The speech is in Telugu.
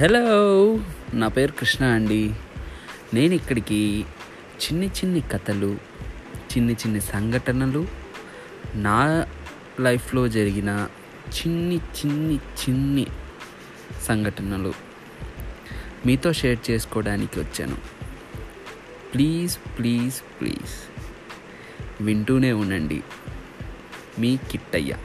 హలో నా పేరు కృష్ణ అండి. నేను ఇక్కడికి చిన్ని చిన్ని కథలు చిన్ని చిన్ని సంఘటనలు నా లైఫ్లో జరిగిన చిన్ని చిన్ని చిన్ని సంఘటనలు మీతో షేర్ చేసుకోవడానికి వచ్చాను. Please please please. వింటూనే ఉండండి. మీ కిట్టయ్య.